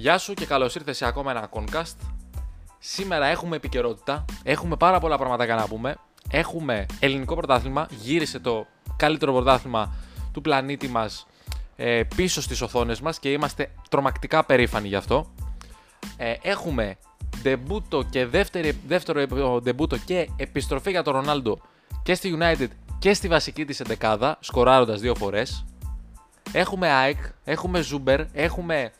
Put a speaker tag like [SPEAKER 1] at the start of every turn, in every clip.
[SPEAKER 1] Γεια σου και καλώς ήρθες σε ακόμα ένα Concast. Σήμερα έχουμε επικαιρότητα, έχουμε πάρα πολλά πράγματα να πούμε. Έχουμε ελληνικό πρωτάθλημα, γύρισε το καλύτερο πρωτάθλημα του πλανήτη μας ε, πίσω στις οθόνες μας και είμαστε τρομακτικά περήφανοι γι' αυτό. Ε, έχουμε ντεμπούτο και δεύτερη, δεύτερο ντεμπούτο και επιστροφή για τον Ρονάλντο και στη United και στη βασική της εντεκάδα, σκοράροντας δύο φορές. Έχουμε ΑΕΚ, έχουμε Ζούμπερ, έχουμε,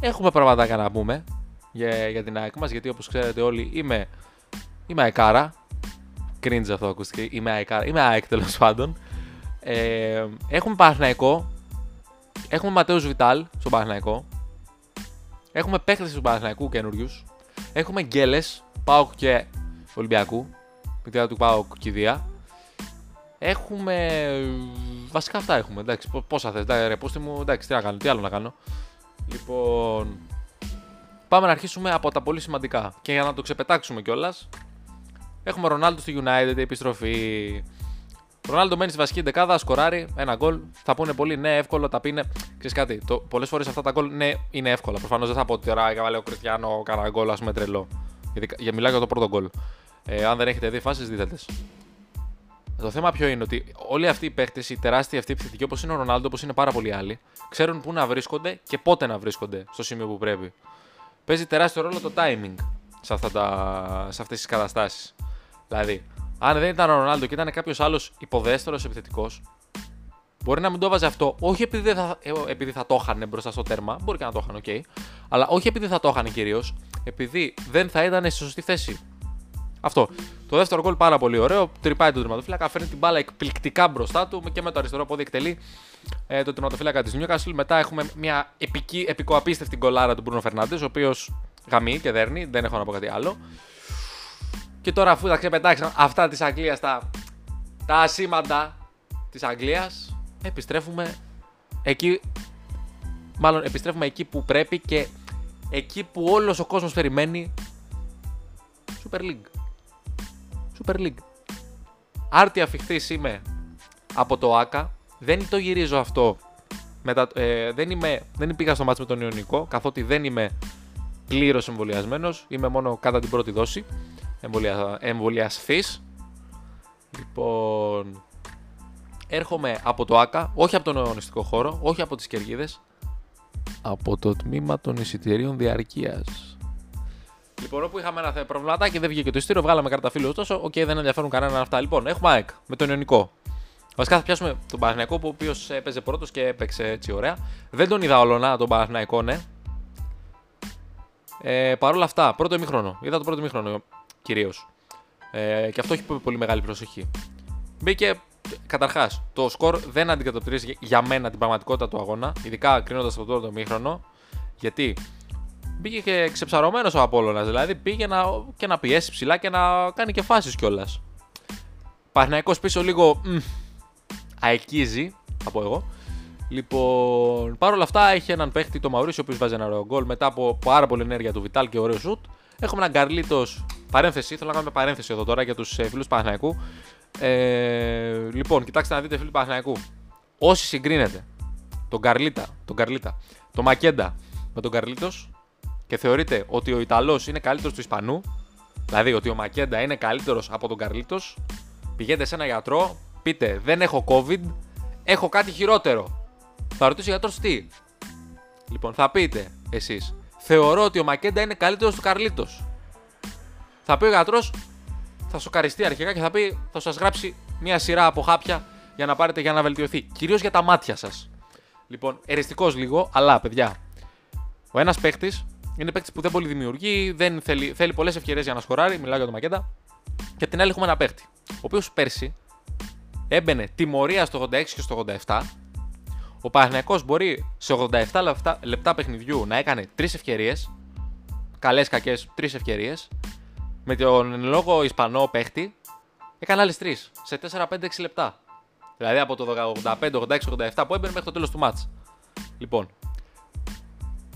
[SPEAKER 1] έχουμε πραγματάκια να πούμε για, για την ΑΕΚ μας, γιατί όπως ξέρετε όλοι είμαι, είμαι αεκάρα. Cringe αυτό ακούστηκε, είμαι αεκάρα, είμαι ΑΕΚ τέλος πάντων. Ε, έχουμε Παναθηναϊκό, έχουμε Ματέους Βιτάλ στον Παναθηναϊκό, έχουμε παίχτες του Παναθηναϊκού καινούριους. έχουμε Γκέλες, Πάοκ και Ολυμπιακού, με του ΠΑΟΚ κηδεία. Έχουμε. Βασικά αυτά έχουμε. Εντάξει, πόσα θες. ρε, μου, εντάξει, τι να κάνω, τι άλλο να κάνω. Λοιπόν. Πάμε να αρχίσουμε από τα πολύ σημαντικά. Και για να το ξεπετάξουμε κιόλας, έχουμε Ρονάλντο στη United, επιστροφή. Ρονάλντο μένει στη βασική δεκάδα, σκοράρει ένα γκολ. Θα πούνε πολύ ναι, εύκολο, τα πίνε. Ξέρεις κάτι, πολλές φορές αυτά τα γκολ ναι, είναι εύκολα. Προφανώς δεν θα πω ότι τώρα έκανα ο Κριστιανό, κάνα γκολ, ας πούμε τρελό. Γιατί, για μιλάω για το πρώτο γκολ. Ε, αν δεν έχετε δει φάσεις, δείτε το θέμα ποιο είναι ότι όλοι αυτοί οι παίχτες, οι τεράστιοι αυτοί επιθετικοί όπως είναι ο Ρονάλντο, όπως είναι πάρα πολλοί άλλοι, ξέρουν πού να βρίσκονται και πότε να βρίσκονται στο σημείο που πρέπει. Παίζει τεράστιο ρόλο το timing σε, αυτά τα, σε αυτές τις καταστάσεις. Δηλαδή, αν δεν ήταν ο Ρονάλντο και ήταν κάποιος άλλος υποδεέστερος επιθετικός, μπορεί να μην το έβαζε αυτό, όχι επειδή θα, ε, επειδή θα το είχαν μπροστά στο τέρμα, μπορεί και να το είχαν, οκ, αλλά όχι επειδή θα το είχαν κυρίως, επειδή δεν θα ήταν στη σωστή θέση. Αυτό. Το δεύτερο γκολ πάρα πολύ ωραίο. Τρυπάει τον τερματοφύλακα, φέρνει την μπάλα εκπληκτικά μπροστά του και με το αριστερό πόδι εκτελεί ε, το τερματοφύλακα της Newcastle. Μετά έχουμε μια επική, επικοαπίστευτη γκολάρα του Μπρούνο Φερνάντε, ο οποίος γαμεί και δέρνει, δεν έχω να πω κάτι άλλο. Και τώρα αφού τα ξεπετάξαν αυτά της Αγγλίας, τα, τα ασήμαντα της Αγγλίας, επιστρέφουμε εκεί. Μάλλον επιστρέφουμε εκεί που πρέπει και εκεί που όλος ο κόσμος περιμένει Super League. Super League. Άρτη αφιχτής είμαι από το ΑΚΑ. Δεν το γυρίζω αυτό. Μετα, ε, δεν, είμαι, δεν πήγα στο μάτσο με τον Ιωνικό, καθότι δεν είμαι πλήρως εμβολιασμένος. Είμαι μόνο κατά την πρώτη δόση εμβολιασφή. Λοιπόν, έρχομαι από το ΟΑΚΑ, όχι από τον αγωνιστικό χώρο, όχι από τις κερκίδες, από το τμήμα των εισιτηρίων διαρκείας. Λοιπόν, όπου είχαμε ένα προβληματάκι, δεν βγήκε το εισιτήριο, βγάλαμε κάρτα φιλάθλου ωστόσο. OK, okay, δεν ενδιαφέρουν κανέναν αυτά. Λοιπόν, έχουμε ΑΕΚ με τον Ιωνικό. Βασικά θα πιάσουμε τον Παναθηναϊκό, ο οποίος έπαιζε πρώτος και έπαιξε έτσι ωραία. Δεν τον είδα όλο τον Παναθηναϊκό, ναι. Ε, Παρ' όλα αυτά, πρώτο ημίχρονο. Είδα το πρώτο ημίχρονο κυρίως. Ε, και αυτό έχει πολύ μεγάλη προσοχή. Μπήκε Καταρχάς, το σκορ δεν αντικατοπτρίζει για μένα την πραγματικότητα του αγώνα, ειδικά κρίνοντας το πρώτο μήχρονο. Γιατί Μπήκε και ξεψαρωμένος ο Απόλογα. Δηλαδή πήγε να, και να πιέσει ψηλά και να κάνει και φάσεις κιόλας. Παναγικό πίσω λίγο. Μ, αεκίζει, θα πω εγώ. Λοιπόν, παρόλα αυτά έχει έναν παίχτη το Μαουρίσιο ο οποίος βάζει ένα ωραίο γκολ μετά από πάρα πολλή ενέργεια του Βιτάλ και ωραίο σουτ. Έχουμε έναν Γκαρλίτο. Παρένθεση, θέλω να κάνουμε παρένθεση εδώ τώρα για τους ε, φίλους Παναγικού. Ε, λοιπόν, κοιτάξτε να δείτε φίλοι Παναγικού. Όσοι συγκρίνετε τον Καρλίτα, τον Καρλίτα, τον Μακέντα με τον Καρλίτος, και θεωρείτε ότι ο Ιταλός είναι καλύτερος του Ισπανού, δηλαδή ότι ο Μακέντα είναι καλύτερος από τον Καρλίτος, πηγαίνετε σε ένα γιατρό, πείτε Δεν έχω COVID, έχω κάτι χειρότερο. Θα ρωτήσει ο γιατρός τι; Λοιπόν, θα πείτε εσείς Θεωρώ ότι ο Μακέντα είναι καλύτερος του Καρλίτος. Θα πει ο γιατρός, θα σοκαριστεί αρχικά και θα πει, θα σας γράψει μια σειρά από χάπια για να πάρετε για να βελτιωθεί. Κυρίως για τα μάτια σας. Λοιπόν, εριστικός λίγο, αλλά παιδιά, ο ένας παίχτης είναι παίκτης που δεν πολύ δημιουργεί, δεν θέλει, θέλει πολλές ευκαιρίες για να σκοράρει. Μιλάω για τον Μακέντα. Και την άλλη έχουμε ένα παίκτη. Ο οποίος πέρσι έμπαινε τιμωρία στο 86 και στο 87. Ο Παναγιακό μπορεί σε 87 λεπτά, λεπτά παιχνιδιού να έκανε τρεις ευκαιρίες. Καλές, κακές, τρεις ευκαιρίες. Με τον λόγο Ισπανό παίχτη έκανε άλλες τρεις σε 4-5-6 λεπτά. Δηλαδή από το 85, 86, 87 που έμπαινε μέχρι το τέλος του μάτς. Λοιπόν,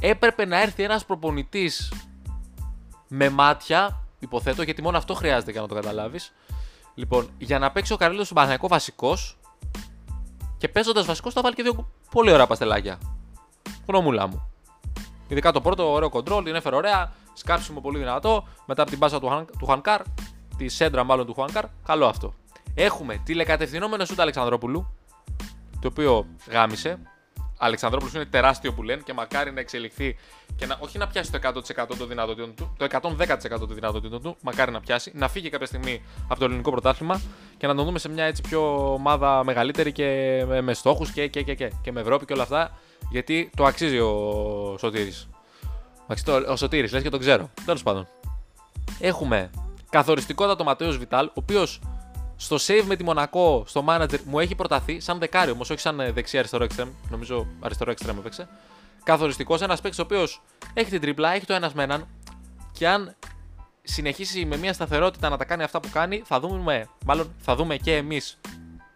[SPEAKER 1] έπρεπε να έρθει ένας προπονητής με μάτια, υποθέτω, γιατί μόνο αυτό χρειάζεται για να το καταλάβεις. Λοιπόν, για να παίξει ο Καρλίτο στον Παναγιακό βασικός και παίζοντας βασικός θα βάλει και δύο πολύ ωραία παστελάκια. Γνώμουλά μου. Ειδικά το πρώτο, ωραίο κοντρόλ, την έφερε ωραία. Σκάψιμο πολύ δυνατό. Μετά από την μπάσα του, του Χανκάρ, τη σέντρα μάλλον του Χουάνκαρ. Καλό αυτό. Έχουμε τηλεκατευθυνόμενο σούτ Αλεξανδρόπουλου, το οποίο γάμισε. Αλεξανδρόπουλος είναι τεράστιο που λένε και μακάρι να εξελιχθεί και να, όχι να πιάσει το 100% των δυνατοτήτων του, το 110% των δυνατοτήτων του, μακάρι να πιάσει, να φύγει κάποια στιγμή από το ελληνικό πρωτάθλημα και να τον δούμε σε μια έτσι πιο ομάδα μεγαλύτερη και με, με στόχους και, και, και, και, και με Ευρώπη και όλα αυτά, γιατί το αξίζει ο Σωτήρης. Ο Σωτήρης, λες και τον ξέρω. Τέλος πάντων. Έχουμε καθοριστικότατο Ματέος Βιτάλ, ο οποίος στο save με τη Μονακό, στο manager, μου έχει προταθεί σαν δεκάρι όμως, όχι σαν ε, δεξί-αριστερό extreme. Νομίζω αριστερό extreme έπαιξε. Καθοριστικός, ένας παίκτης ο οποίος έχει την τριπλά, έχει το ένας με έναν και αν συνεχίσει με μια σταθερότητα να τα κάνει αυτά που κάνει, θα δούμε, μάλλον θα δούμε και εμείς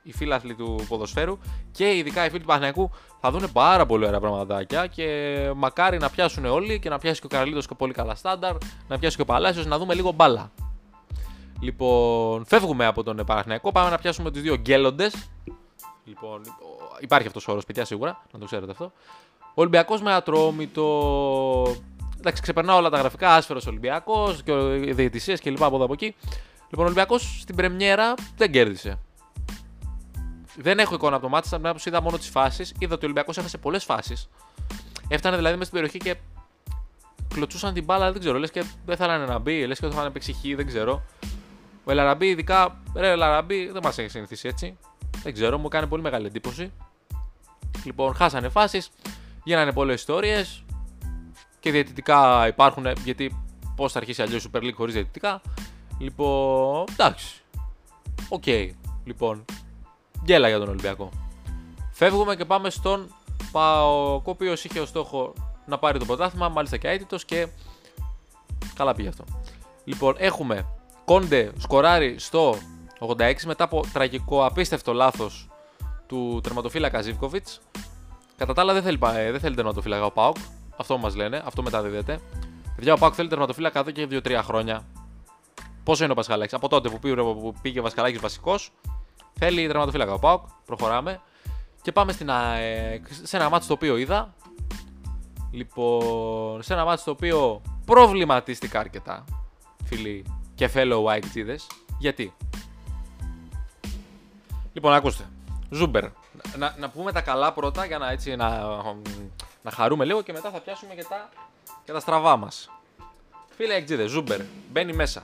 [SPEAKER 1] οι φίλαθλοι του ποδοσφαίρου και ειδικά οι φίλοι του Παναγιακού θα δουν πάρα πολύ ωραία πραγματάκια και μακάρι να πιάσουν όλοι και να πιάσει και ο Καραλίδος και πολύ καλά στάνταρ, να πιάσει και ο Παλάσιος, να δούμε λίγο μπάλα. Λοιπόν, φεύγουμε από τον Παναθηναϊκό. Πάμε να πιάσουμε του δύο γκέλλοντες. Λοιπόν, υπάρχει αυτός ο όρος, παιδιά, σίγουρα, να το ξέρετε αυτό. Ολυμπιακός με ατρόμητο. Εντάξει, ξεπερνάω όλα τα γραφικά. Άσφαιρος Ολυμπιακός και διαιτησίες και λοιπά από εδώ από εκεί. Λοιπόν, ο Ολυμπιακός στην Πρεμιέρα δεν κέρδισε. Δεν έχω εικόνα από το μάτι, από είδα μόνο τις φάσεις. Είδα ότι ο Ολυμπιακός έχασε πολλές φάσεις. Έφτανε δηλαδή μέσα στην περιοχή και κλωτσούσαν την μπάλα, δεν ξέρω. Λες και δεν θέλανε να μπει, λες και το είχαν παίξει χ, δεν ξέρω. Ο Ελαραμπή, ειδικά. Ρε, Ελαραμπή δεν μας έχει συνηθίσει έτσι. Δεν ξέρω, μου κάνει πολύ μεγάλη εντύπωση. Λοιπόν, χάσανε φάσεις, γίνανε πολλές ιστορίες και διαιτητικά υπάρχουν. Γιατί πώς θα αρχίσει αλλιώς η Super League χωρίς διαιτητικά. Λοιπόν, εντάξει. OK. Okay. Λοιπόν, γκέλα για τον Ολυμπιακό. Φεύγουμε και πάμε στον ΠΑΟΚ, ο οποίος είχε ως στόχο να πάρει το πρωτάθλημα, μάλιστα και αήττητος και. Καλά πήγε αυτό. Λοιπόν, έχουμε Κόντε σκοράρει στο 86 μετά από τραγικό απίστευτο λάθος του τερματοφύλακα Ζήβκοβιτ. Κατά τα άλλα δεν θέλει, ε, δεν θέλει τερματοφύλακα ο Πάοκ. Αυτό μας λένε, αυτό μεταδίδεται. Παιδιά, ο Πάοκ θέλει τερματοφύλακα εδώ και 2-3 χρόνια. Πόσο είναι ο Πασχαλάκης; Από τότε που πήγε, που πήγε ο Πασχαλάκης βασικός, θέλει τερματοφύλακα ο Πάοκ. Προχωράμε. Και πάμε στην, σε ένα μάτσο το οποίο είδα. Λοιπόν, σε ένα μάτσο το οποίο προβληματίστηκα αρκετά, φίλοι και fellow white Γιατί; Λοιπόν, ακούστε. Ζούμπερ. Να, να πούμε τα καλά πρώτα για να, έτσι, να, να χαρούμε λίγο και μετά θα πιάσουμε και τα, και τα στραβά μας. Φίλοι ΑΕΚτζήδες, Ζούμπερ, μπαίνει μέσα.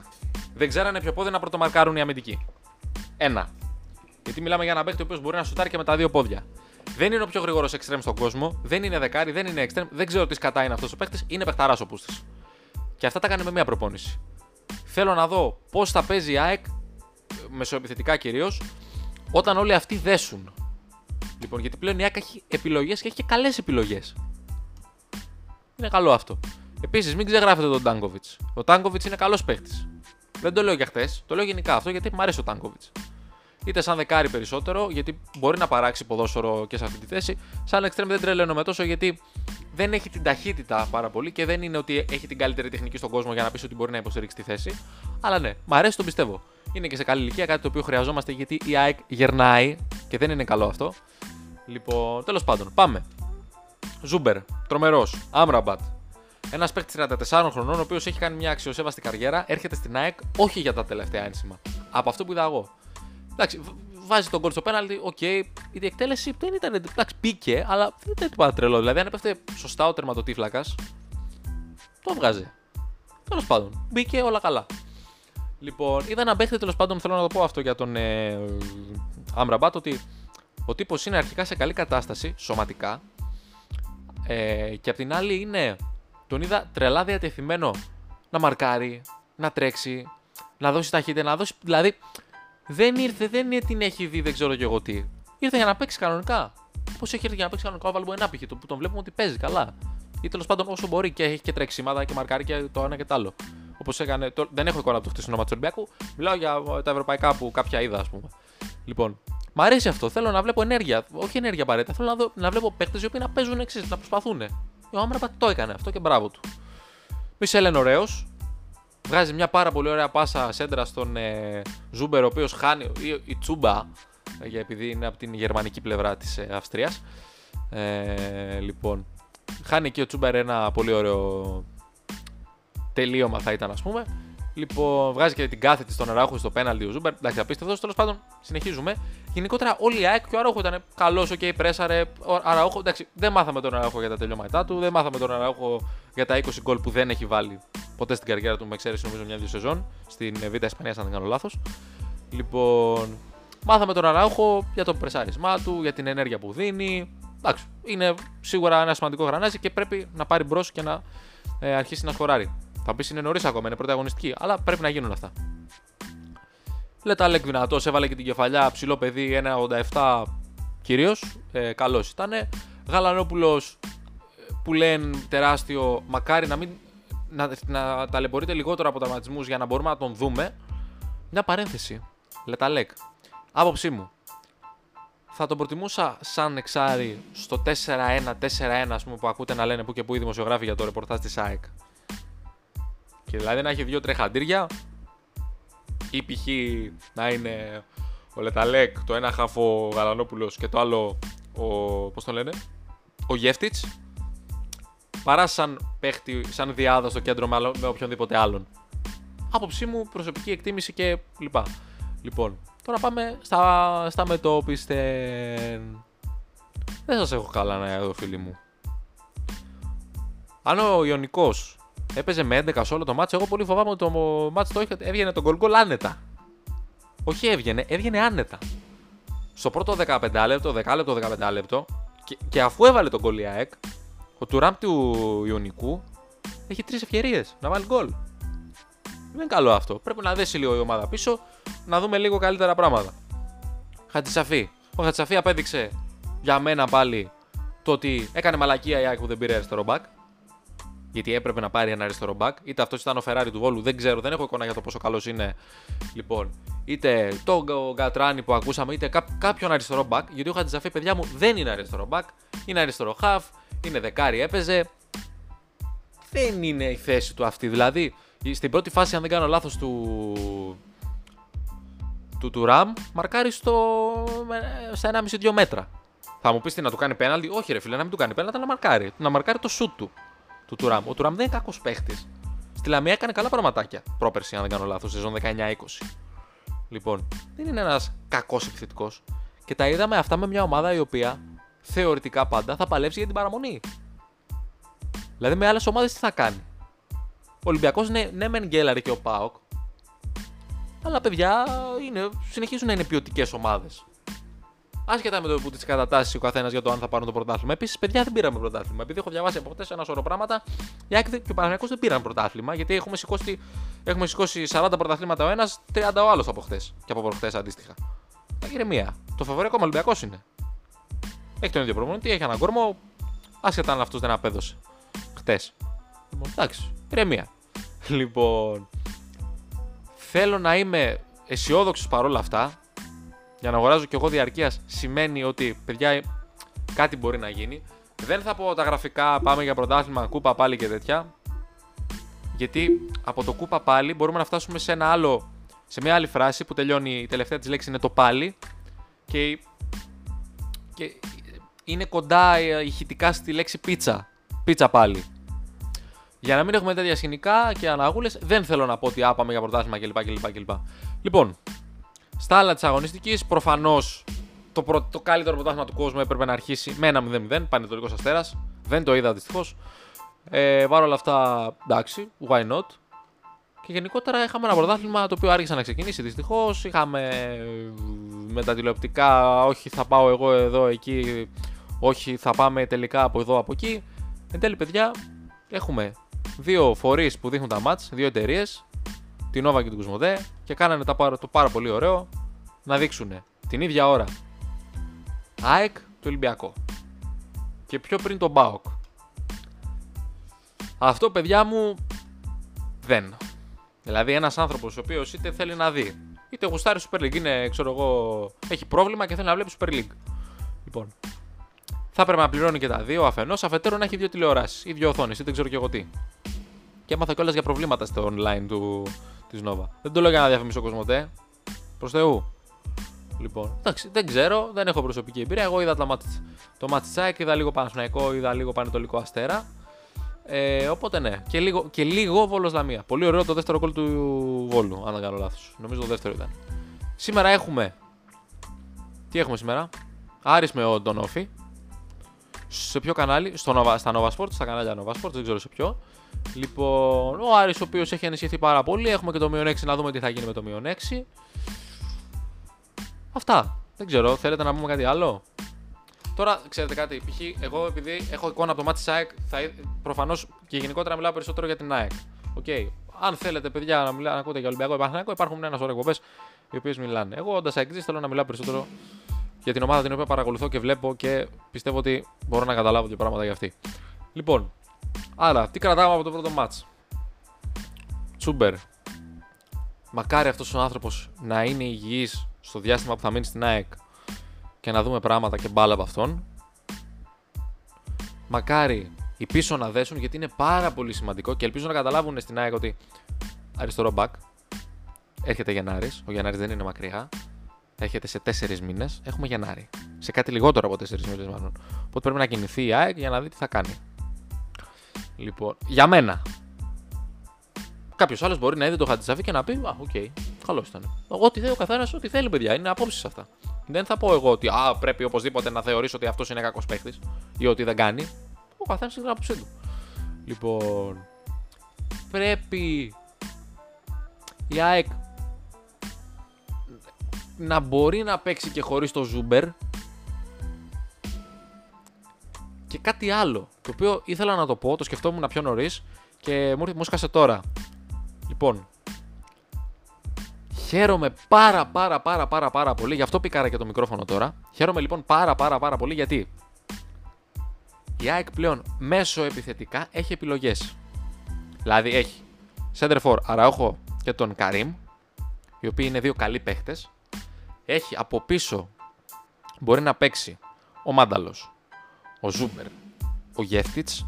[SPEAKER 1] Δεν ξέρανε ποιο πόδι να πρωτομαρκάρουν οι αμυντικοί. Ένα. Γιατί μιλάμε για ένα παίκτη ο οποίος μπορεί να σουτάρει και με τα δύο πόδια. Δεν είναι ο πιο γρήγορος εξτρέμ στον κόσμο, δεν είναι δεκάρι, δεν είναι εξτρέμ, δεν ξέρω τι σκατά είναι αυτός ο παίκτης, είναι παιχταράς ο πούστης. Και αυτά τα κάνει με μία προπόνηση. Θέλω να δω πώς θα παίζει η ΑΕΚ, μεσοεπιθετικά κυρίως, όταν όλοι αυτοί δέσουν. Λοιπόν, γιατί πλέον η ΑΕΚ έχει επιλογές και έχει και καλές επιλογές. Είναι καλό αυτό. Επίσης, μην ξεγράφετε τον Τάγκοβιτ. Ο Τάγκοβιτ είναι καλός παίχτη. Δεν το λέω για χθε, το λέω γενικά αυτό γιατί μου αρέσει ο Τάγκοβιτ. Είτε σαν δεκάρι περισσότερο, γιατί μπορεί να παράξει ποδόσφαιρο και σε αυτή τη θέση. Σαν εξτρέμ δεν τρελαίνομαι τόσο γιατί δεν έχει την ταχύτητα πάρα πολύ και δεν είναι ότι έχει την καλύτερη τεχνική στον κόσμο για να πεις ότι μπορεί να υποστηρίξει τη θέση. Αλλά ναι, μ' αρέσει, το πιστεύω. Είναι και σε καλή ηλικία κάτι το οποίο χρειαζόμαστε γιατί η ΑΕΚ γερνάει και δεν είναι καλό αυτό. Λοιπόν, τέλος πάντων, πάμε. Ζούμπερ, τρομερός, Άμραμπατ. Ένας παίκτης 34 χρονών, ο οποίος έχει κάνει μια αξιοσέβαστη καριέρα, έρχεται στην ΑΕΚ όχι για τα τελευταία ένσημα. Από αυτό που είδα εγώ. Εντάξει, βάζει το γκολ στο πέναλτι, OK. Okay. Η διεκτέλεση δεν ήταν. Εντάξει, πήκε, αλλά δεν ήταν τίποτα τρελό. Δηλαδή, αν έπεφτε σωστά ο τερματοτύφλακα, το βγάζει. Τέλος πάντων, μπήκε όλα καλά. Λοιπόν, είδα να παίχτη τέλος πάντων, θέλω να το πω αυτό για τον ε, Άμραμπατ, ότι ο τύπος είναι αρχικά σε καλή κατάσταση σωματικά. Ε, και απ' την άλλη είναι. Τον είδα τρελά διατεθειμένο να μαρκάρει, να τρέξει, να δώσει ταχύτητα, να δώσει. Δηλαδή, δεν ήρθε, δεν την έχει δει, δεν ξέρω και εγώ τι. Ήρθε για να παίξει κανονικά. Πώς έχει έρθει για να παίξει κανονικά ο Βαλμποενά π.χ. που τον βλέπουμε ότι παίζει καλά. Ή τέλος πάντων όσο μπορεί και έχει και τρεξίματα και μαρκάρει και το ένα και το άλλο. Όπως έκανε. Το, δεν έχω εικόνα από το χτεσινό του Ολυμπιακού. Μιλάω για τα ευρωπαϊκά που κάποια είδα, ας πούμε. Λοιπόν, μ' αρέσει αυτό. Θέλω να βλέπω ενέργεια. Όχι ενέργεια απαραίτητα. Θέλω να, δω, να βλέπω παίκτες οι οποίοι να παίζουν εξής, να προσπαθούν. Ο Άμραμπατ το έκανε αυτό και μπράβο του. Μισελ είναι ωραίος. Βγάζει μια πάρα πολύ ωραία πάσα σέντρα στον ε, Ζούμπερ, ο οποίος χάνει. Η, η Τσούμπα, ε, επειδή είναι από την γερμανική πλευρά της ε, Αυστρίας. Ε, λοιπόν, Χάνει και ο Τσούμπερ ένα πολύ ωραίο τελείωμα θα ήταν, ας πούμε. Λοιπόν, βγάζει και την κάθετη στον Αραούχο στο πέναλτι ο Ζούμπερ. Εντάξει, απίστευτος. Τέλος πάντων, συνεχίζουμε. Γενικότερα, όλη η ΑΕΚ και ο Αραούχο ήταν καλός, OK, okay, πρέσαρε. Ο Αραούχο, εντάξει, δεν μάθαμε τον Αραούχο για τα τελειώματά του, δεν μάθαμε τον Αραούχο για τα 20 γκολ που δεν έχει βάλει ποτέ στην καριέρα του, με εξαίρεση νομίζω μια-δύο σεζόν στην Β' Ισπανία, αν δεν κάνω λάθος. Λοιπόν, μάθαμε τον Αραούχο για το πρεσάρισμά του, για την ενέργεια που δίνει. Εντάξει, είναι σίγουρα ένα σημαντικό γρανάζι και πρέπει να πάρει μπρος και να ε, αρχίσει να σκοράρει. Θα πεις είναι νωρίς ακόμα, είναι πρωταγωνιστική, αλλά πρέπει να γίνουν αυτά. Λετάλεκ δυνατό, έβαλε και την κεφαλιά, ψηλό παιδί, 1,87 κυρίως. Ε, Καλός ήταν. Γαλανόπουλος ε, που λένε τεράστιο, μακάρι να μην να, να ταλαιπωρείται λιγότερο από τραυματισμούς για να μπορούμε να τον δούμε. Μια παρένθεση. Λεταλέκ. Άποψή μου. Θα τον προτιμούσα σαν εξάρι στο 4-1-4-1 ας πούμε, που ακούτε να λένε που και που οι δημοσιογράφοι για το ρεπορτάζ της ΑΕΚ. Και δηλαδή να έχει δύο τρεχαντήρια ή π.χ. να είναι ο Λεταλέκ, το ένα χάφο Γαλανόπουλος και το άλλο ο, πώς το λένε, ο Γεύτιτς παρά σαν παίχτη, σαν διάδα στο κέντρο με οποιονδήποτε άλλον. Άποψή μου, προσωπική εκτίμηση και λοιπά. Λοιπόν, τώρα πάμε στα, στα μετόπιστε. Δεν σας έχω καλά να εδώ φίλοι μου. Αν ο Ιωνικός έπαιζε με 11 σε όλο το μάτσο, εγώ πολύ φοβάμαι ότι το μάτσο το έβγαινε τον γκολ άνετα. Όχι έβγαινε, έβγαινε άνετα. Στο πρώτο 15 λεπτό, 10 λεπτό, 15 λεπτό και, και αφού έβαλε τον γκολ η ΑΕΚ, ο Τουράμπ του Ιωνικού έχει τρεις ευκαιρίες να βάλει γκολ. Δεν είναι καλό αυτό. Πρέπει να δέσει λίγο η ομάδα πίσω, να δούμε λίγο καλύτερα πράγματα. Χατζησαφή. Ο Χατζησαφή απέδειξε για μένα πάλι το ότι έκανε μαλακία η ΑΕΚ που δεν πήρε αριστερό μπακ. Γιατί έπρεπε να πάρει ένα αριστερό μπακ. Είτε αυτός ήταν ο Φεράρι του Βόλου, δεν ξέρω, δεν έχω εικόνα για το πόσο καλός είναι. Λοιπόν, είτε το Γκατράνι που ακούσαμε, είτε κάποιον αριστερό μπακ. Γιατί ο Χατζησαφή, παιδιά μου, δεν είναι αριστερό μπακ. Είναι αριστερό χαφ, είναι δεκάρι, έπαιζε. Δεν είναι η θέση του αυτή. Δηλαδή, στην πρώτη φάση, αν δεν κάνω λάθος του. του, του Ραμ, μαρκάρει στο, στα 1,5-2 μέτρα. Θα μου πεις τι να του κάνει πέναλτι; Όχι, ρε φίλε, να μην του κάνει πέναλτι, να μαρκάρει. Να μαρκάρει το σουτ του. Του Τουράμ. Ο Τουράμ δεν είναι κακός παίχτης. Στη Λαμία έκανε καλά πραγματάκια. Πρόπερση, αν δεν κάνω λάθος, σεζόν 19-20. Λοιπόν, δεν είναι ένας κακός επιθετικός. Και τα είδαμε αυτά με μια ομάδα η οποία θεωρητικά πάντα θα παλέψει για την παραμονή. Δηλαδή με άλλες ομάδες τι θα κάνει; Ο Ολυμπιακός ναι, ναι, μεν γκέλαρε και ο Πάοκ. Αλλά παιδιά είναι, συνεχίζουν να είναι ποιοτικές ομάδες. Άσχετα με το που τις κατατάσσει ο καθένας για το αν θα πάρουν το πρωτάθλημα. Επίσης, παιδιά δεν πήραμε πρωτάθλημα. Επειδή έχω διαβάσει από χτες ένα σωρό πράγματα, οι Άκη και ο Παναγιακό δεν πήραν πρωτάθλημα. Γιατί έχουμε σηκώσει, έχουμε σηκώσει 40 πρωταθλήματα ο ένας, 30 ο άλλος από χτες. Και από προχτές αντίστοιχα. Τα ηρεμία. Το φαβορή ακόμα Ολυμπιακός είναι. Έχει τον ίδιο προπονητή, έχει έναν κορμό. Άσχετα αν αυτός δεν απέδωσε. Χτες. Λοιπόν, εντάξει, ηρεμία. Λοιπόν, θέλω να είμαι αισιόδοξος παρόλα αυτά. Για να αγοράζω κι εγώ διαρκείας σημαίνει ότι παιδιά κάτι μπορεί να γίνει. Δεν θα πω τα γραφικά, πάμε για πρωτάθλημα, κούπα πάλι και τέτοια. Γιατί από το κούπα πάλι μπορούμε να φτάσουμε σε ένα άλλο, σε μια άλλη φράση που τελειώνει η τελευταία της λέξη είναι το πάλι. Και, και είναι κοντά ηχητικά στη λέξη πίτσα. Πίτσα πάλι. Για να μην έχουμε τέτοια σκηνικά και αναγούλες, δεν θέλω να πω ότι άπαμε για πρωτάθλημα κλπ. κλπ, κλπ. Λοιπόν, στα άλλα της αγωνιστικής, προφανώς το, το καλύτερο πρωτάθλημα του κόσμου έπρεπε να αρχίσει με ένα 0-0, πανετολικός αστέρας. Δεν το είδα δυστυχώς. Ε, Βάρω όλα αυτά, εντάξει, why not. Και γενικότερα είχαμε ένα πρωτάθλημα το οποίο άρχισε να ξεκινήσει δυστυχώς. Είχαμε ε, με τα τηλεοπτικά, όχι θα πάω εγώ εδώ εκεί όχι θα πάμε τελικά από εδώ από εκεί. Εν τέλει, παιδιά, έχουμε δύο φορείς που δείχνουν τα μάτς, δύο εταιρείες, την Nova και την Κουσμοδέ, και κάνανε τα, το πάρα πολύ ωραίο να δείξουν την ίδια ώρα ΑΕΚ του Ολυμπιακό και πιο πριν τον ΠΑΟΚ. Αυτό, παιδιά μου, δεν. Δηλαδή, ένας άνθρωπος ο οποίος είτε θέλει να δει, είτε γουστάρει Super League, είναι, ξέρω εγώ, έχει πρόβλημα και θέλει να βλέπει Super League. Λοιπόν, θα έπρεπε να πληρώνει και τα δύο αφενός, αφετέρου να έχει δύο τηλεοράσεις ή δύο οθόνες ή δεν ξέρω και εγώ τι. Και έμαθα κιόλας για προβλήματα στο online του, της Nova. Δεν το λέω για να διαφημίσω Κοσμοτέ. Προς Θεού. Λοιπόν, εντάξει, δεν ξέρω, δεν έχω προσωπική εμπειρία. Εγώ είδα το μάτς, το μάτς Τσάικ, είδα λίγο Παναθηναϊκό, είδα λίγο Πανετολικό Αστέρα. Ε, οπότε ναι, και λίγο, και λίγο Βόλος Λαμία. Πολύ ωραίο το δεύτερο γκολ του Βόλου, αν δεν κάνω λάθος. Νομίζω το δεύτερο ήταν. Σήμερα έχουμε. Τι έχουμε σήμερα; Άρης με ο Ντονόφι. Σε ποιο κανάλι, στο Nova, στα Nova Sports, στα κανάλια Nova Sports, δεν ξέρω σε ποιο. Λοιπόν, ο Άρης ο οποίος έχει ενισχυθεί πάρα πολύ. Έχουμε και το μείον 6 να δούμε τι θα γίνει με το μείον 6. Αυτά. Δεν ξέρω, θέλετε να πούμε κάτι άλλο; Τώρα, ξέρετε κάτι, π.χ. εγώ επειδή έχω εικόνα από το μάτι ΑΕΚ, θα... προφανώς και γενικότερα μιλάω περισσότερο για την ΑΕΚ. Okay. Αν θέλετε, παιδιά, να, μιλά, να ακούτε για Ολυμπιακό ή υπάρχουν ένα σωρό εκπομπές οι οποίες μιλάνε. Εγώ, όντας ΑΕΚ, θέλω να μιλάω περισσότερο για την ομάδα την οποία παρακολουθώ και βλέπω και πιστεύω ότι μπορώ να καταλάβω και πράγματα για αυτή. Λοιπόν, άρα, τι κρατάμε από το πρώτο μάτς. Τσούμπερ. Μακάρι αυτός ο άνθρωπος να είναι υγιής στο διάστημα που θα μείνει στην ΑΕΚ και να δούμε πράγματα και μπάλα από αυτόν. Μακάρι οι πίσω να δέσουν γιατί είναι πάρα πολύ σημαντικό και ελπίζω να καταλάβουν στην ΑΕΚ ότι αριστερό μπακ έρχεται Γενάρης, ο Γενάρης δεν είναι μακριά, έρχεται σε 4 μήνες, έχουμε Γενάρη. Σε κάτι λιγότερο από 4 μήνες, μάλλον. Οπότε πρέπει να κινηθεί η ΑΕΚ για να δει τι θα κάνει. Λοιπόν, για μένα. Κάποιος άλλος μπορεί να είδε το Χατζησαφή και να πει: Α, OK, okay, καλός ήταν. Ό,τι θέλει ο καθένας, ό,τι θέλει, παιδιά. Είναι απόψεις αυτά. Δεν θα πω εγώ ότι α, πρέπει οπωσδήποτε να θεωρήσω ότι αυτός είναι κακός παίχτης ή ότι δεν κάνει. Ο καθένας έχει την άποψή του. Λοιπόν, πρέπει η ΑΕΚ να μπορεί να παίξει και χωρίς το Ζούμπερ και κάτι άλλο το οποίο ήθελα να το πω, το σκεφτόμουν πιο νωρίς και μου, μου 'σκασε τώρα. Λοιπόν, χαίρομαι πάρα πάρα πάρα πάρα πάρα πολύ, γι' αυτό πίκαρα και το μικρόφωνο τώρα. Χαίρομαι λοιπόν πάρα πάρα πάρα πολύ γιατί η ΑΕΚ πλέον μεσοεπιθετικά έχει επιλογές. Δηλαδή έχει center Αραούχο και τον Καρίμ, οι οποίοι είναι δύο καλοί παίχτες έχει από πίσω μπορεί να παίξει ο Μάνταλος, ο Ζούμπερ, ο Γέβτιτς.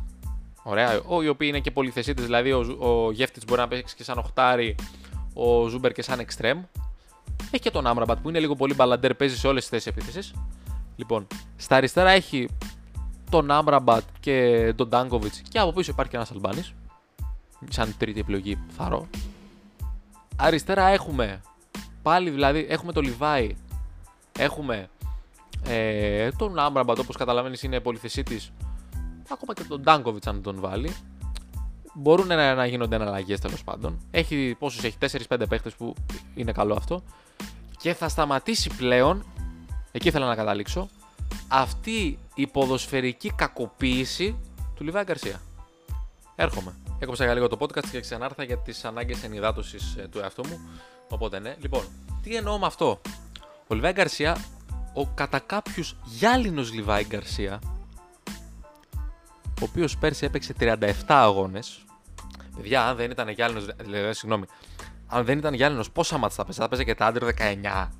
[SPEAKER 1] Ωραία, ο, οι οποίοι είναι και πολυθεσίτες, δηλαδή ο, ο Γέβτιτς μπορεί να παίξει και σαν οχτάρι, ο Ζούμπερ και σαν εξτρέμ. Έχει και τον Άμραμπατ που είναι λίγο πολύ μπαλαντέρ, παίζει σε όλες τις θέσεις επίθεσης. Λοιπόν, στα αριστερά έχει τον Άμραμπατ και τον Τάνκοβιτς και από πίσω υπάρχει και ένας Αλμπάνης. Σαν τρίτη επιλογή, θαρρώ. Αριστερά έχουμε Πάλι δηλαδή έχουμε το Λιβάι, έχουμε ε, τον Άμραμπατ όπως καταλαβαίνεις είναι πολυθεσίτης. Ακόμα και τον Τάνκοβιτς αν τον βάλει. Μπορούν να, να γίνονται εναλλαγές τέλος πάντων. Έχει πόσους έχει, 4-5 παίχτες που είναι καλό αυτό. Και θα σταματήσει πλέον, εκεί ήθελα να καταλήξω, αυτή η ποδοσφαιρική κακοποίηση του Λιβάη Γκαρσία. Έρχομαι. Έκοψα για λίγο το podcast και ξανάρθα για τις ανάγκες ενυδάτωσης ε, του εαυτού μου. Οπότε ναι. Λοιπόν, τι εννοώ με αυτό; Ο Λιβάη Γκαρσία, ο κατά κάποιους γυάλινος Λιβάη Γκαρσία, ο οποίος πέρσι έπαιξε 37 αγώνες. Παιδιά, αν δεν ήταν γυάλινος. Δηλαδή, συγγνώμη. Αν δεν ήταν γυάλινος, πόσα μάτσα θα παίζει, θα παίζει και τα άντρε 19.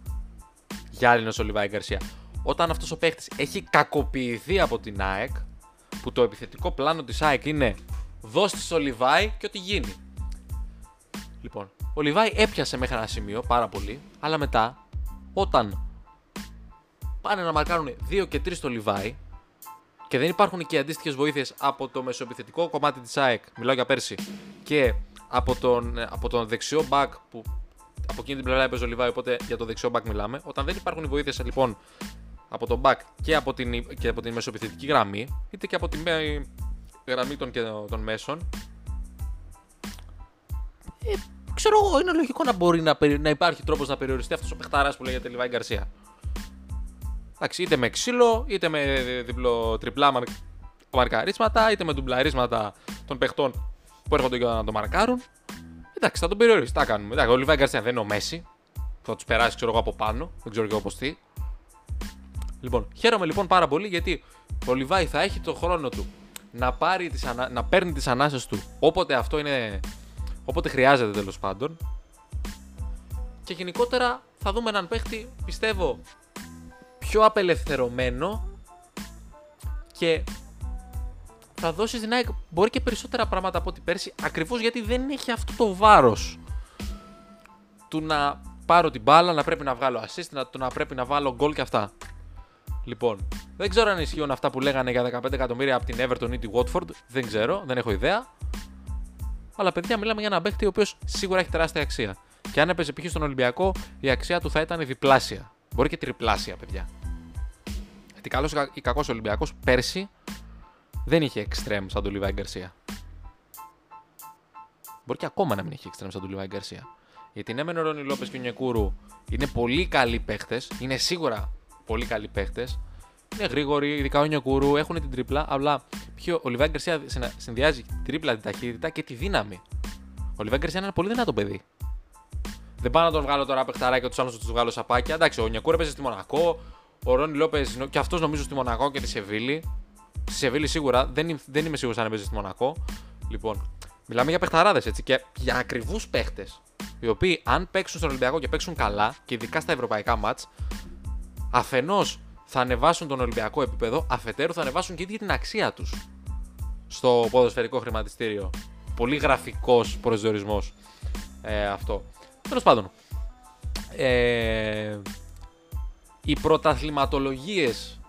[SPEAKER 1] Γυάλινος ο Λιβάη Γκαρσία. Όταν αυτός ο παίχτης έχει κακοποιηθεί από την ΑΕΚ, που το επιθετικό πλάνο της ΑΕΚ είναι δώσ' στο Λιβάη και ό,τι γίνει. Λοιπόν, ο Λιβάη έπιασε μέχρι ένα σημείο πάρα πολύ, αλλά μετά, όταν πάνε να μαρκάρουν 2 και 3 στο Λιβάη και δεν υπάρχουν και αντίστοιχες βοήθειες από το μεσοεπιθετικό κομμάτι της ΑΕΚ, μιλάω για πέρσι, και από τον, από τον δεξιό back που από εκείνη την πλευρά έπαιζε ο Λιβάη, οπότε για το δεξιό back μιλάμε. Όταν δεν υπάρχουν οι βοήθειες λοιπόν από τον back και από την, και από την μεσοεπιθετική γραμμή, είτε και από τη γραμμή των, των μέσων, ε, ξέρω εγώ, είναι λογικό να μπορεί να, να υπάρχει τρόπος να περιοριστεί αυτός ο παιχταράς που λέγεται Λιβάη Γκαρσία. Εντάξει, είτε με ξύλο, είτε με διπλό τριπλά μαρκαρίσματα, είτε με ντουμπλαρίσματα των παιχτών που έρχονται για να το μαρκάρουν. Εντάξει, θα τον περιορίσει. Τα κάνουμε. Εντάξει, ο Λιβάη Γκαρσία δεν είναι ο Μέση. Που θα τους περάσει, ξέρω εγώ, από πάνω. Δεν ξέρω και εγώ πώ τι. Λοιπόν, χαίρομαι λοιπόν πάρα πολύ γιατί ο Λιβάη θα έχει το χρόνο του να, πάρει τις ανα... να παίρνει τις ανάσες του όποτε αυτό είναι Όποτε χρειάζεται τέλος πάντων. Και γενικότερα θα δούμε έναν παίχτη, πιστεύω, πιο απελευθερωμένο και θα δώσει στην ΑΕΚ μπορεί και περισσότερα πράγματα από ό,τι πέρσι, ακριβώς γιατί δεν έχει αυτό το βάρος του να πάρω την μπάλα, να πρέπει να βγάλω assist, να, να πρέπει να βάλω γκολ και αυτά. Λοιπόν, δεν ξέρω αν ισχύουν αυτά που λέγανε για 15 εκατομμύρια από την Everton ή τη Watford. Δεν ξέρω, δεν έχω ιδέα. Αλλά παιδιά, μιλάμε για έναν παίχτη ο οποίος σίγουρα έχει τεράστια αξία. Και αν έπαιζε π.χ. στον Ολυμπιακό, η αξία του θα ήταν διπλάσια. Μπορεί και τριπλάσια, παιδιά. Γιατί καλός ή κακός Ολυμπιακός πέρσι δεν είχε extreme σαν τον Λιβάη Γκαρσία. Μπορεί και ακόμα να μην έχει extreme σαν τον Λιβάη Γκαρσία. Γιατί ναι, μεν ο Ρόνι Λόπες και ο Νιεκούρου είναι πολύ καλοί παίχτε, είναι σίγουρα πολύ καλοί παίχτε. Είναι γρήγοροι, ειδικά ο Νιεκούρου, έχουν την τρίπλα, αλλά πιο, ο Λιβάη Γκαρσία συνδυάζει την τρίπλα, την ταχύτητα και τη δύναμη. Ο Λιβάη Γκαρσία είναι ένα πολύ δυνατό παιδί. Δεν πάω να τον βγάλω τώρα παιχταρά και τους άλλους τους βγάλω σαπάκια. Εντάξει, ο Νιεκούρου έπαιζε στη Μονακό, ο Ρόνι Λόπες και αυτός νομίζω στη Μονακό και τη Σεβίλη. Στη Σεβίλη σίγουρα, δεν, δεν είμαι σίγουρος αν έπαιζε στη Μονακό. Λοιπόν, μιλάμε για παιχταράδες έτσι και για ακριβούς παίχτες. Οι οποίοι αν παίξουν στον Ολυμπιακό και παίξουν καλά, και ειδικά στα ευρωπαϊκά μάτς, αφενός θα ανεβάσουν τον Ολυμπιακό επίπεδο, αφετέρου θα ανεβάσουν και την αξία τους στο ποδοσφαιρικό χρηματιστήριο. Πολύ γραφικός προσδιορισμός ε, αυτό. Τέλος πάντων. Ε, οι πρωταθληματολογίες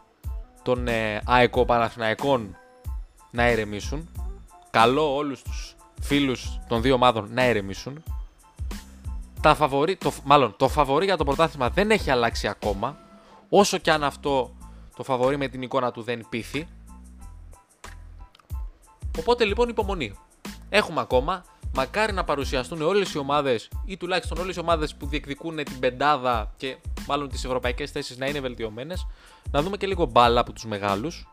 [SPEAKER 1] των ε, ΑΕΚΟ Παναθηναϊκών να ερεμήσουν. Καλό όλους τους φίλους των δύο ομάδων να ερεμήσουν. Τα φαβορί, το, μάλλον το φαβορί για το πρωτάθλημα δεν έχει αλλάξει ακόμα. Όσο και αν αυτό το φαβορί με την εικόνα του δεν πείθει. Οπότε λοιπόν υπομονή. Έχουμε ακόμα. Μακάρι να παρουσιαστούν όλες οι ομάδες ή τουλάχιστον όλες οι ομάδες που διεκδικούν την πεντάδα και μάλλον τις ευρωπαϊκές θέσεις να είναι βελτιωμένες. Να δούμε και λίγο μπάλα από τους μεγάλους.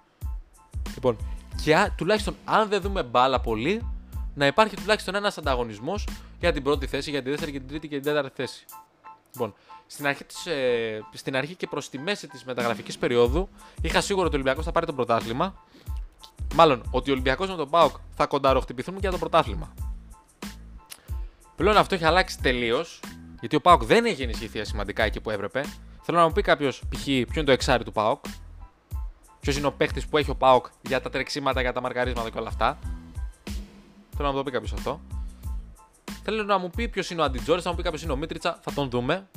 [SPEAKER 1] Λοιπόν, και τουλάχιστον αν δεν δούμε μπάλα πολύ, να υπάρχει τουλάχιστον ένας ανταγωνισμός για την πρώτη θέση, για τη δεύτερη και την τρίτη και την τέταρτη θέση. Λοιπόν, στην αρχή, της, ε, στην αρχή και προς τη μέση της μεταγραφικής περίοδου είχα σίγουρο ότι ο Ολυμπιακός θα πάρει το πρωτάθλημα. Μάλλον ότι ο Ολυμπιακός με τον Πάοκ θα κονταροχτυπηθούν για το πρωτάθλημα. Πλέον αυτό έχει αλλάξει τελείως, γιατί ο Πάοκ δεν έχει ενισχυθεί σημαντικά εκεί που έπρεπε. Θέλω να μου πει κάποιος, π.χ., ποιο είναι το εξάρι του Πάοκ, ποιος είναι ο παίχτη που έχει ο Πάοκ για τα τρεξίματα, για τα μαρκαρίσματα και όλα αυτά. Θέλω να μου το πει κάποιος αυτό. Θέλω να μου πει ποιος είναι ο Αντιτζόρι, θα μου πει κάποιος είναι ο Μίτριτσα, θα τον δούμε.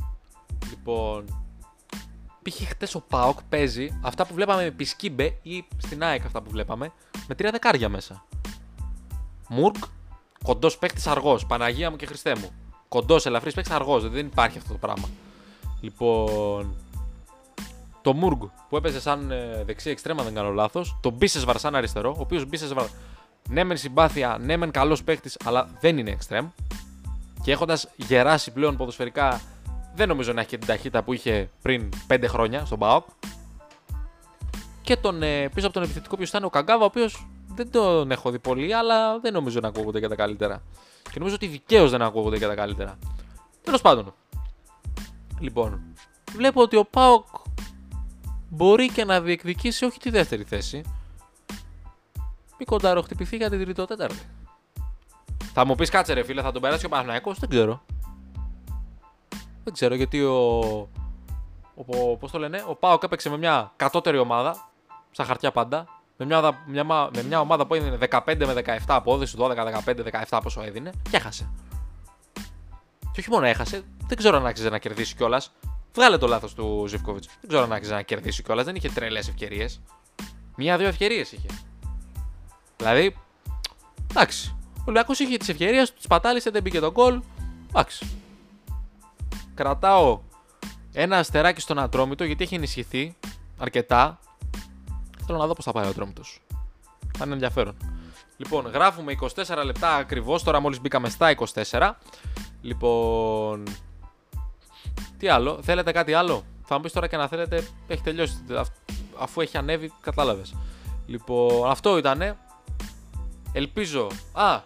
[SPEAKER 1] Λοιπόν. Π.χ. χτες ο Πάοκ παίζει αυτά που βλέπαμε με Πισκίμπε ή στην ΑΕΚ αυτά που βλέπαμε με τρία δεκάρια μέσα. Μουρκ, κοντός παίκτης αργός. Παναγία μου και Χριστέ μου. Κοντός, ελαφρύς παίκτης αργός. Δεν υπάρχει αυτό το πράγμα. Λοιπόν. Το Μουργκ που έπαιζε σαν ε, δεξί εξτρέμα, δεν κάνω λάθος. Το Μπίσεσβαρ σαν αριστερό. Ο οποίος Μπίσεσβαρ ναι, μεν συμπάθεια, ναι, μεν καλός παίκτης, αλλά δεν είναι εξτρέμ. Και έχοντας γεράσει πλέον ποδοσφαιρικά, δεν νομίζω να έχει την ταχύτητα που είχε πριν 5 χρόνια στον Μπαοκ. Και τον, ε, πίσω από τον επιθετικό ποιο ήταν ο Καγκάβα, ο οποίος δεν τον έχω δει πολύ, αλλά δεν νομίζω να ακούγονται για τα καλύτερα. Και νομίζω ότι δικαίως δεν ακούγονται για τα καλύτερα. Τέλος πάντων. Λοιπόν, βλέπω ότι ο Πάοκ μπορεί και να διεκδικήσει όχι τη δεύτερη θέση. Μη κονταροχτυπηθεί για την τρίτο-τέταρτη. Θα μου πεις κάτσε ρε φίλε, θα τον περάσει ο Παναγιακό, δεν ξέρω. Δεν ξέρω γιατί ο. ο Πώς το λένε, ο Πάοκ έπαιξε με μια κατώτερη ομάδα, στα χαρτιά πάντα, με μια, μια, με μια ομάδα που έδινε 15 με 17 απόδοση, 12, 15, 17 πόσο έδινε και έχασε. Και όχι μόνο έχασε, δεν ξέρω αν άξιζε να κερδίσει κιόλας. Βγάλε το λάθος του Ζευκόβιτ. Δεν ξέρω αν άξιζε να κερδίσει κιόλας. Δεν είχε τρελές ευκαιρίες. Μία-δύο ευκαιρίες είχε. Δηλαδή, εντάξει. Ο Ολυμπιακός είχε τις ευκαιρίες του, τις πατάλησε, δεν μπήκε το γκολ. Εντάξει. Κρατάω ένα αστεράκι στον Ατρόμητο γιατί έχει ενισχυθεί αρκετά. Θέλω να δω πώς θα πάει ο Ατρόμητος. Θα είναι ενδιαφέρον. Λοιπόν, γράφουμε 24 λεπτά ακριβώς. Τώρα μόλις μπήκαμε στα 24. Λοιπόν. Τι άλλο, θέλετε κάτι άλλο; Θα μου πεις τώρα και να θέλετε, έχει τελειώσει. Αφού έχει ανέβει, κατάλαβες. Λοιπόν, αυτό ήτανε. Ελπίζω. Α,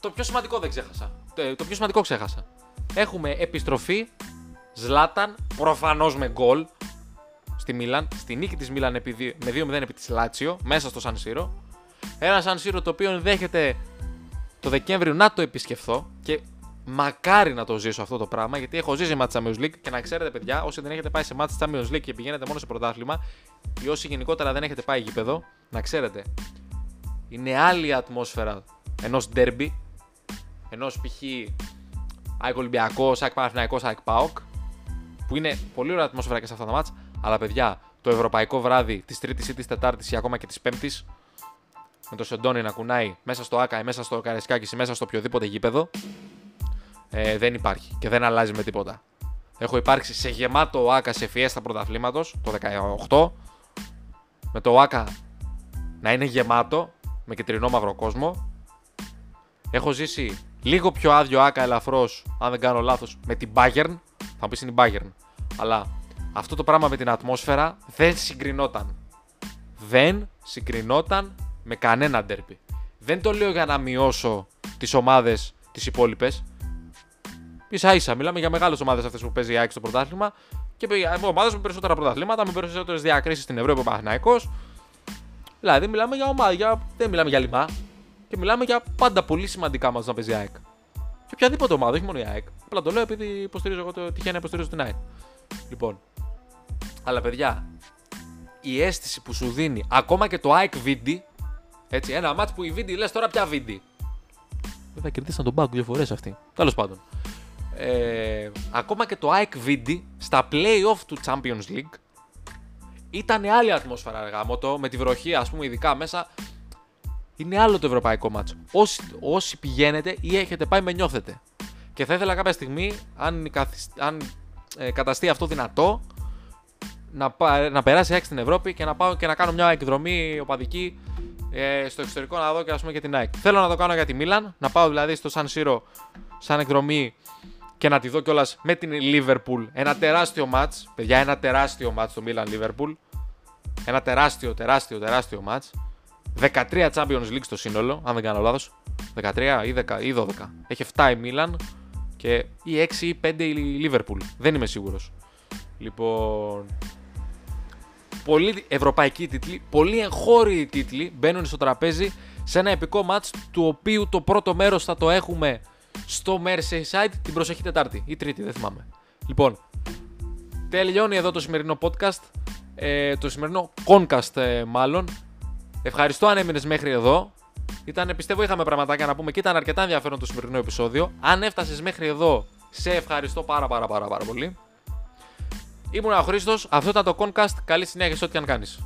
[SPEAKER 1] το πιο σημαντικό δεν ξέχασα. Το πιο σημαντικό ξέχασα. Έχουμε επιστροφή. Ζλάταν, προφανώς με γκολ στη Μίλαν. Στη νίκη της Μίλαν με 2-0 επί της Λάτσιο, μέσα στο Σαν Σύρο. Ένα Σαν Σύρο το οποίο ενδέχεται το Δεκέμβριο να το επισκεφθώ και μακάρι να το ζήσω αυτό το πράγμα γιατί έχω ζήσει μάτς Champions League και να ξέρετε παιδιά όσοι δεν έχετε πάει σε μάτς Champions League και πηγαίνετε μόνο σε πρωτάθλημα ή όσοι γενικότερα δεν έχετε πάει γήπεδο να ξέρετε είναι άλλη η ατμόσφαιρα ενός derby ενός π.χ. ΑΕΚ Ολυμπιακός, ΑΕΚ Παναθηναϊκός, ΑΕΚ ΠΑΟΚ που είναι πολύ ωραία ατμόσφαιρα και σε αυτά τα μάτς, αλλά παιδιά, το ευρωπαϊκό βράδυ της Τρίτης ή της Τετάρτης ή ακόμα και της Πέμπτης, με το Σεντόνι να κουνάει μέσα στο Άκα ή μέσα στο Καρεσκάκι ή μέσα στο οποιοδήποτε γήπεδο, ε, δεν υπάρχει και δεν αλλάζει με τίποτα. Έχω υπάρξει σε γεμάτο Άκα σε φιέστα πρωταθλήματος το 18, με το Άκα να είναι γεμάτο, με κεντρινό μαύρο κόσμο. Έχω ζήσει λίγο πιο άδειο Άκα ελαφρώς, αν δεν κάνω λάθος, με την Bayern. Θα μου πεις είναι η Bayern. Αλλά αυτό το πράγμα με την ατμόσφαιρα δεν συγκρινόταν. Δεν συγκρινόταν με κανένα ντέρπι. Δεν το λέω για να μειώσω τις ομάδες τις υπόλοιπες. σα ίσα, μιλάμε για μεγάλες ομάδες αυτές που παίζει η ΑΕΚ στο πρωτάθλημα και ομάδες με περισσότερα πρωταθλήματα, με περισσότερες διακρίσεις στην Ευρώπη ο Παναγενικό. Δηλαδή, μιλάμε για ομάδα, για... δεν μιλάμε για λιμά. Και μιλάμε για πάντα πολύ σημαντικά μας να παίζει η ΑΕΚ. Και οποιαδήποτε ομάδα, όχι μόνο η ΑΕΚ. Απλά το λέω επειδή υποστηρίζω εγώ το τυχαίνει να υποστηρίζω την ΑΕΚ. Λοιπόν, αλλά παιδιά, η αίσθηση που σου δίνει ακόμα και το ΑΕΚ Vindi, έτσι, ένα μάτς που η Vindi λες τώρα πια Vindi. Βέβαια κερδίσαν τον πάγκο δύο φορές αυτοί. Τέλος πάντων. Ε, ακόμα και το ΑΕΚ Vindi στα play-off του Champions League ήταν άλλη ατμόσφαιρα αργά με τη βροχή ας πούμε ειδικά μέσα είναι άλλο το ευρωπαϊκό μάτσο. Όσοι, όσοι πηγαίνετε ή έχετε πάει με νιώθετε. Και θα ήθελα κάποια στιγμή, αν, αν ε, καταστεί αυτό δυνατό, να, να περάσει έξι στην Ευρώπη και να πάω και να κάνω μια εκδρομή οπαδική ε, στο εξωτερικό να δω και, ας πούμε, και την ΑΕΚ. Θέλω να το κάνω για τη Μίλαν, να πάω δηλαδή στο Σαν Σύρο σαν εκδρομή και να τη δω κιόλας με την Liverpool. Ένα τεράστιο match. Παιδιά, ένα τεράστιο match το Milan Liverpool. Ένα τεράστιο, τεράστιο, τεράστιο match. 13 Champions League στο σύνολο, αν δεν κάνω λάθος. 13 ή, 10, ή 12. Έχει 7 η Milan και ή 6 ή 5 η Liverpool. Δεν είμαι σίγουρος. Λοιπόν, πολλοί ευρωπαϊκοί τίτλοι, πολλοί εγχώριοι τίτλοι μπαίνουν στο τραπέζι σε ένα επικό μάτς του οποίου το πρώτο μέρος θα το έχουμε στο Merseyside την προσεχή Τετάρτη ή Τρίτη, δεν θυμάμαι. Λοιπόν, τελειώνει εδώ το σημερινό podcast, ε, το σημερινό concast ε, μάλλον. Ευχαριστώ αν έμεινες μέχρι εδώ. Ήταν, πιστεύω, είχαμε πραγματάκια να πούμε και ήταν αρκετά ενδιαφέρον το σημερινό επεισόδιο. Αν έφτασες μέχρι εδώ, σε ευχαριστώ πάρα πάρα πάρα, πάρα πολύ. Ήμουν ο Χρήστος, αυτό ήταν το Concast. Καλή συνέχεια σε ό,τι αν κάνεις.